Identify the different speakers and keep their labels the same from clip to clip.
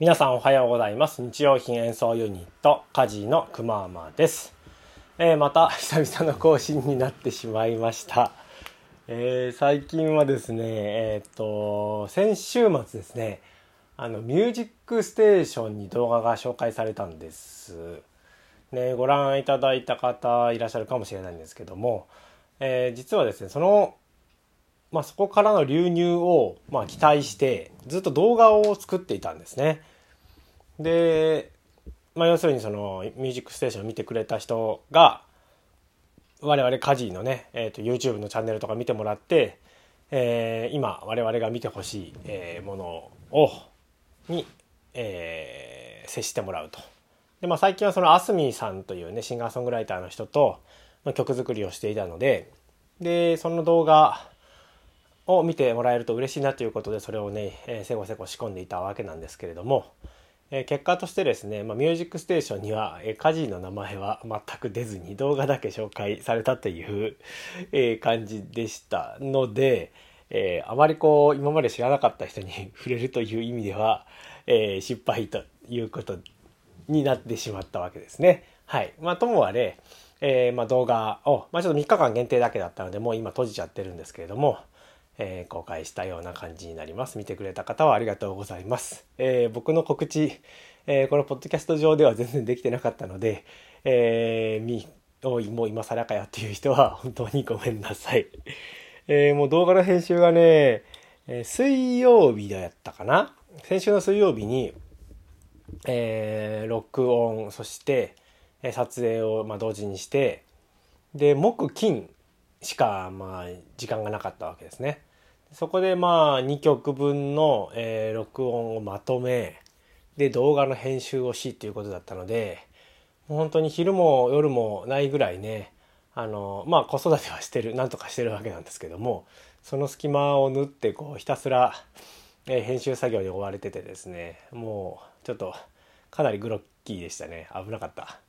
Speaker 1: 皆さんおはようございます。日用品演奏ユニットカジのくまーまです、えー、また 久々の更新になってしまいました、えー、最近はですねえっ、と先週末ですねあのミュージックステーションに動画が紹介されたんです。ねご覧いただいた方いらっしゃるかもしれないんですけども、えー、実はですねそのまあ、そこからの流入を、まあ、期待してずっと動画を作っていたんですね。で、まあ、要するにその「ミュージックステーション」を見てくれた人が我々カジーのね、えー、と YouTube のチャンネルとか見てもらって、えー、今我々が見てほしい、えー、ものをに、えー、接してもらうと。でまあ、最近はそのアスミーさんというねシンガーソングライターの人と曲作りをしていたのででその動画を見てもらえると嬉しいなということでそれをね、えー、せこせこ仕込んでいたわけなんですけれども、えー、結果としてですね「まあ、ミュージックステーション」には、えー、カジーの名前は全く出ずに動画だけ紹介されたという、えー、感じでしたので、えー、あまりこう今まで知らなかった人に 触れるという意味では、えー、失敗ということになってしまったわけですね。はい。まあ、ともあれ、えー、まあ、動画を、まあ、ちょっと3日間限定だけだったので、もう今閉じちゃってるんですけれども、えー、公開したような感じになります。見てくれた方はありがとうございます。えー、僕の告知、えー、このポッドキャスト上では全然できてなかったので、えー、み、おい、もう今更かよっていう人は本当にごめんなさい。えー、もう動画の編集がね、えー、水曜日だったかな？先週の水曜日に、えー、録音、そして、え撮影を、まあ、同時にして、で、木、金しか、まあ、時間がなかったわけですね。そこでまあ2曲分の、えー、録音をまとめで動画の編集をしっていうことだったので本当に昼も夜もないぐらいねあのまあ子育てはしてるなんとかしてるわけなんですけどもその隙間を縫ってこうひたすら、えー、編集作業に追われててですねもうちょっとかなりグロッキーでしたね危なかった。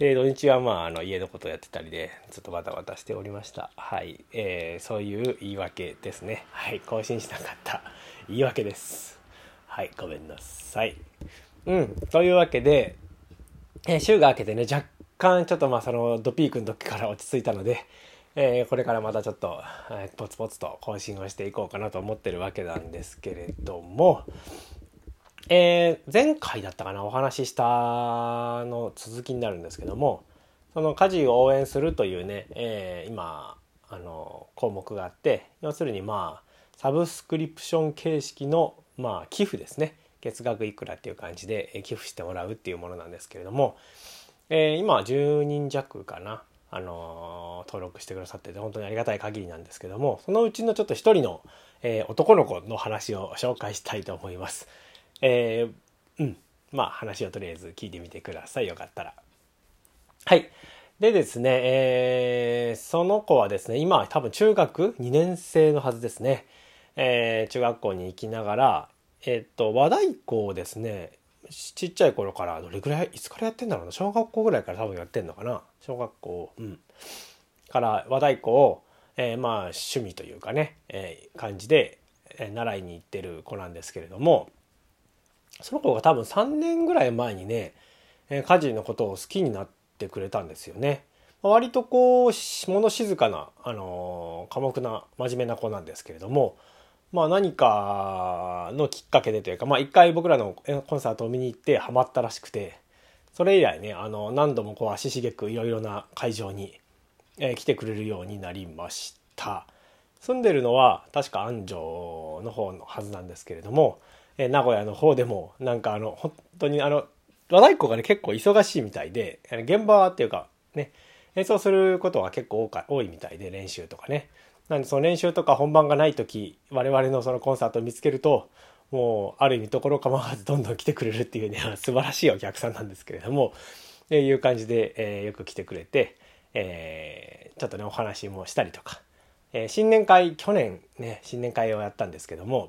Speaker 1: で、土日はまあ、あの、家のことをやってたりで、ちょっとバタバタしておりました。はい。えー、そういう言い訳ですね。はい。更新しなかった言い訳です。はい。ごめんなさい。うん。というわけで、えー、週が明けてね、若干ちょっとまあ、その、ドピークの時から落ち着いたので、えー、これからまたちょっと、えー、ポツポツと更新をしていこうかなと思ってるわけなんですけれども、えー、前回だったかなお話ししたの続きになるんですけどもその家事を応援するというね、えー、今あの項目があって要するにまあサブスクリプション形式の、まあ、寄付ですね月額いくらっていう感じで寄付してもらうっていうものなんですけれども、えー、今は10人弱かな、あの登録してくださってて本当にありがたい限りなんですけどもそのうちのちょっと一人の、え男の子の話を紹介したいと思います。えー、うん。まあ話をとりあえず聞いてみてください。よかったら。はい。でですね、えー、その子はですね、今多分中学？2年生のはずですね。えー、中学校に行きながら、えっ、と、和太鼓をですね、ちっちゃい頃からどれぐらいいつからやってんだろうな？小学校ぐらいから多分やってんのかな？小学校うんから和太鼓を、えー、まあ趣味というかね、えー、感じで、え、習いに行ってる子なんですけれどもその子が多分3年ぐらい前にね、家事のことを好きになってくれたんですよね。割とこう物静かな、あの寡黙な真面目な子なんですけれども、まあ、何かのきっかけでというか、まあ、一回僕らのコンサートを見に行ってハマったらしくてそれ以来ねあの何度もこう足しげくいろいろな会場に、え、来てくれるようになりました住んでるのは確か安城の方のはずなんですけれども、え名古屋の方でもなんかあの本当にあの和太鼓がね結構忙しいみたいで現場っていうかね演奏することが結構多か多いみたいで練習とかね。なんでその練習とか本番がない時我々のそのコンサートを見つけるともうある意味ところ構わずどんどん来てくれるっていうね 素晴らしいお客さんなんですけれどもえいう感じで、えー、よく来てくれて、えー、ちょっとねお話もしたりとか、えー、新年会去年ね新年会をやったんですけども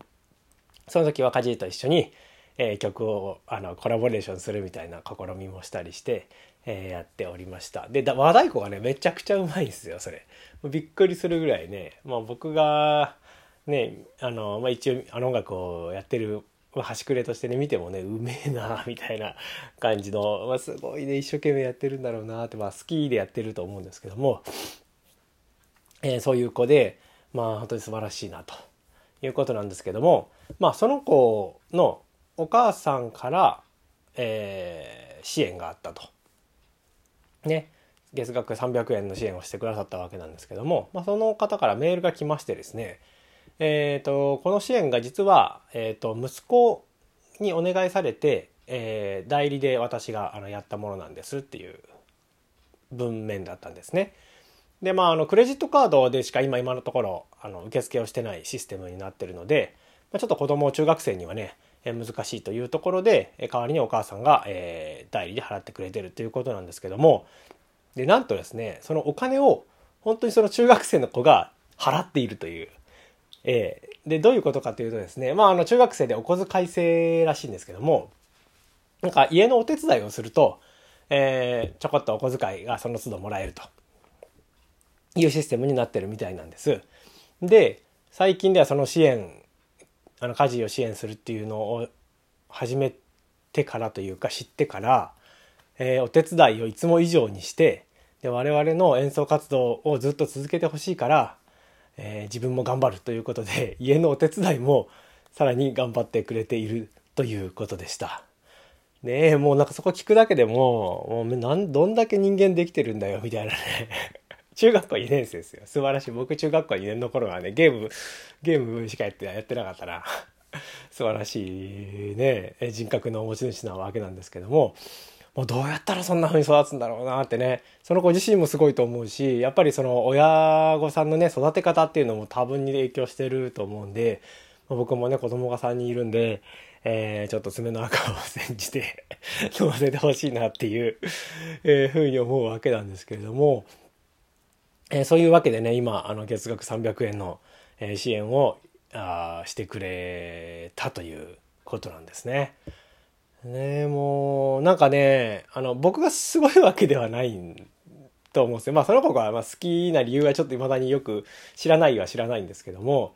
Speaker 1: その時はカジーと一緒に、えー、曲をあのコラボレーションするみたいな試みもしたりして、えー、やっておりました。で和太鼓がねめちゃくちゃうまいんですよそれ。びっくりするぐらいね、まあ、僕がねあの、まあ、一応あの音楽をやってるまあ、端くれとしてね見てもねうめえな みたいな感じの、まあ、すごいね一生懸命やってるんだろうなって、まあ、好きでやってると思うんですけども、えー、そういう子でまあ本当に素晴らしいなと。いうことなんですけどもまあその子のお母さんから、えー、支援があったと。ね月額300円の支援をしてくださったわけなんですけども、まあ、その方からメールが来ましてですねえーと、この支援が実は、えーと、息子にお願いされて、えー、代理で私があのやったものなんですっていう文面だったんですね。でまああのクレジットカードでしか今今のところあの受付をしてないシステムになってるので、ま、ちょっと子供中学生にはね難しいというところで代わりにお母さんが、えー、代理で払ってくれてるということなんですけどもでなんとですねそのお金を本当にその中学生の子が払っているというえー、で、どういうことかというとですね、まあ、あの、中学生でお小遣い制らしいんですけども、なんか家のお手伝いをすると、えー、ちょこっとお小遣いがその都度もらえると。いうシステムになってるみたいなんです。で、最近ではその支援、あの、家事を支援するっていうのを始めてからというか知ってから、えー、お手伝いをいつも以上にして、で、我々の演奏活動をずっと続けてほしいから、えー、自分も頑張るということで 家のお手伝いもさらに頑張ってくれているということでした。ねえもうなんかそこ聞くだけでももうなんどんだけ人間できてるんだよみたいなね中学校2年生ですよ。素晴らしい。僕中学校2年の頃はねゲームゲームしかやってやってなかったな 素晴らしいね人格の持ち主なわけなんですけどももうどうやったらそんな風に育つんだろうなってねその子自身もすごいと思うしやっぱりその親御さんのね育て方っていうのも多分に影響してると思うんで僕もね子供が3人いるんで、えー、ちょっと爪の赤を煎じて 乗せてほしいなっていう、えー、ふうに思うわけなんですけれども、えー、そういうわけでね今あの月額300円の、え支援をあしてくれたということなんですね。ねもうなんかねあの僕がすごいわけではないと思うんですよまあその子がまあ好きな理由はちょっと未だによく知らないは知らないんですけども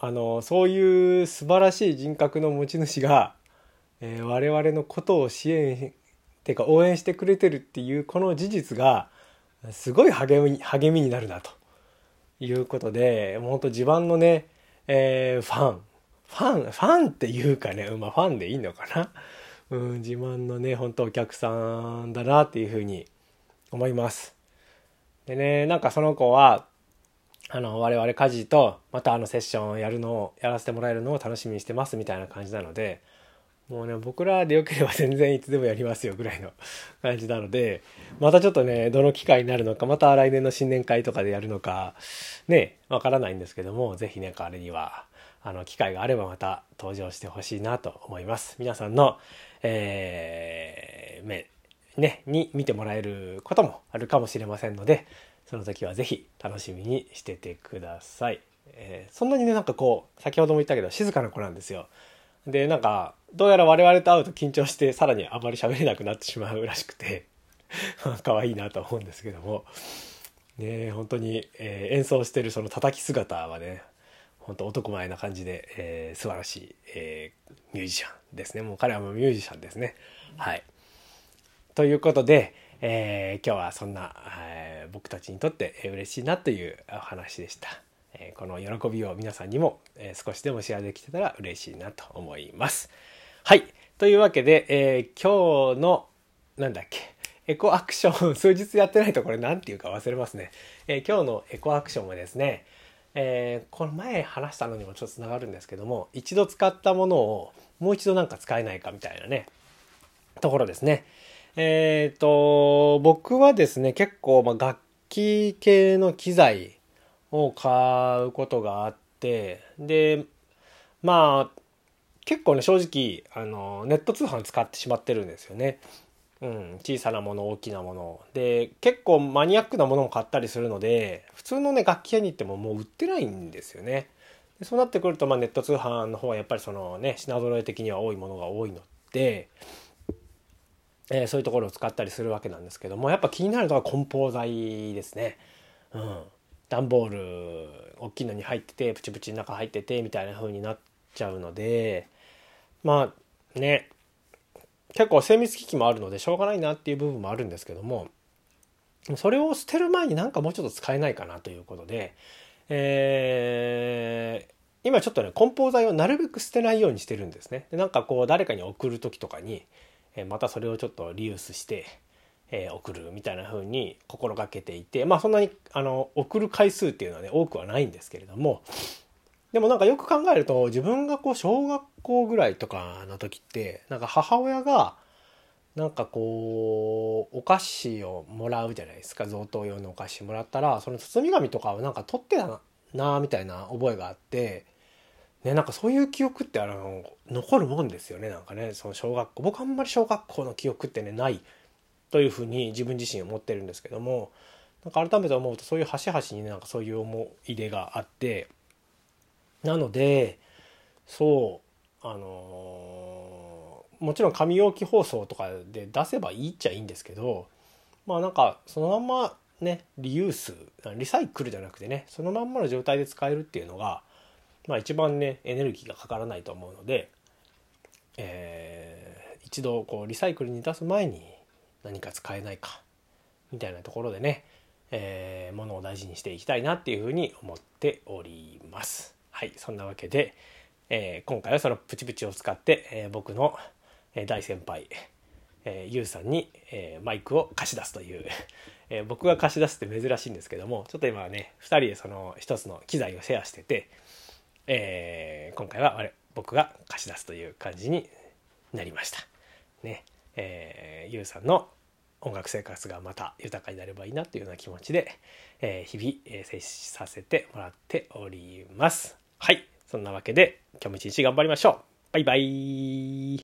Speaker 1: あのそういう素晴らしい人格の持ち主が、えー、我々のことを支援っていうか応援してくれてるっていうこの事実がすごい励み励みになるなということでもうほんと自慢のね、えー、ファンファン、ファンっていうかね、まあファンでいいのかな。うん、自慢のね、本当お客さんだなっていうふうに思います。でね、なんかその子は、あの、我々家事と、またあのセッションをやるのを、やらせてもらえるのを楽しみにしてますみたいな感じなので、もうね、僕らでよければ全然いつでもやりますよぐらいの感じなので、またちょっとね、どの機会になるのか、また来年の新年会とかでやるのか、ね、わからないんですけども、是非ね、彼には、あの機会があればまた登場してほしいなと思います。皆さんの、えー、目ねに見てもらえることもあるかもしれませんのでその時は是非楽しみにしててください。えー、そんなにねなんかこう先ほども言ったけど静かな子なんですよ。でなんかどうやら我々と会うと緊張してさらにあまり喋れなくなってしまうらしくて 可愛いなと思うんですけども。ね本当に、えー、演奏してるその叩き姿はね本当男前な感じで、えー、素晴らしい、えー、ミュージシャンですね。もう彼はもうミュージシャンですね。はい。ということで、えー、今日はそんな、えー、僕たちにとって嬉しいなというお話でした、え、この喜びを皆さんにも、え、少しでもシェアできてたら嬉しいなと思います。はい。というわけで、えー、今日のなんだっけエコアクション数日やってないとこれ何て言うか忘れますね、えー、今日のエコアクションはですねえー、この前話したのにもちょっとつながるんですけども一度使ったものをもう一度なんか使えないかみたいなねところですね。えっ、と僕はですね結構、ま、楽器系の機材を買うことがあってでまあ結構ね正直あのネット通販使ってしまってるんですよね。うん、小さなもの大きなもの。で結構マニアックなものも買ったりするので普通のね楽器屋に行ってももう売ってないんですよね。でそうなってくると、まあ、ネット通販の方はやっぱりそのね品揃え的には多いものが多いので、えー、そういうところを使ったりするわけなんですけどもやっぱ気になるのは梱包材ですね。うん。段ボール大きいのに入っててプチプチの中入っててみたいな風になっちゃうのでまあね結構精密機器もあるのでしょうがないなっていう部分もあるんですけどもそれを捨てる前になんかもうちょっと使えないかなということで、えー、今ちょっとね梱包材をなるべく捨てないようにしてるんですね。でなんかこう誰かに送る時とかに、えまたそれをちょっとリユースして、えー、送るみたいな風に心がけていてまあそんなにあの送る回数っていうのはね多くはないんですけれどもでもなんかよく考えると自分がこう小学校ぐらいとかの時ってなんか母親がなんかこうお菓子をもらうじゃないですか贈答用のお菓子もらったらその包み紙とかをなんか取ってたなみたいな覚えがあってねなんかそういう記憶ってあの残るもんですよねなんかね。その小学校僕あんまり小学校の記憶ってねないというふうに自分自身思ってるんですけどもなんか改めて思うとそういう端々になんかそういう思い出があってなのでそうあのー、もちろん紙容器包装とかで出せばいいっちゃいいんですけどまあなんかそのまんまねリユースリサイクルじゃなくてねそのまんまの状態で使えるっていうのがまあ一番ねエネルギーがかからないと思うので、えー、一度こうリサイクルに出す前に何か使えないかみたいなところでね、えー、物を大事にしていきたいなっていうふうに思っております。はいそんなわけで、えー、今回はそのプチプチを使って、えー、僕の大先輩、えー、ゆうさんに、えー、マイクを貸し出すという、えー、僕が貸し出すって珍しいんですけどもちょっと今はね2人でその一つの機材をシェアしてて、えー、今回はあれ僕が貸し出すという感じになりました。ねえー、ゆうさんの音楽生活がまた豊かになればいいなというような気持ちで、えー、日々、えー、接しさせてもらっております。はい。そんなわけで、今日も一日頑張りましょう。バイバイ。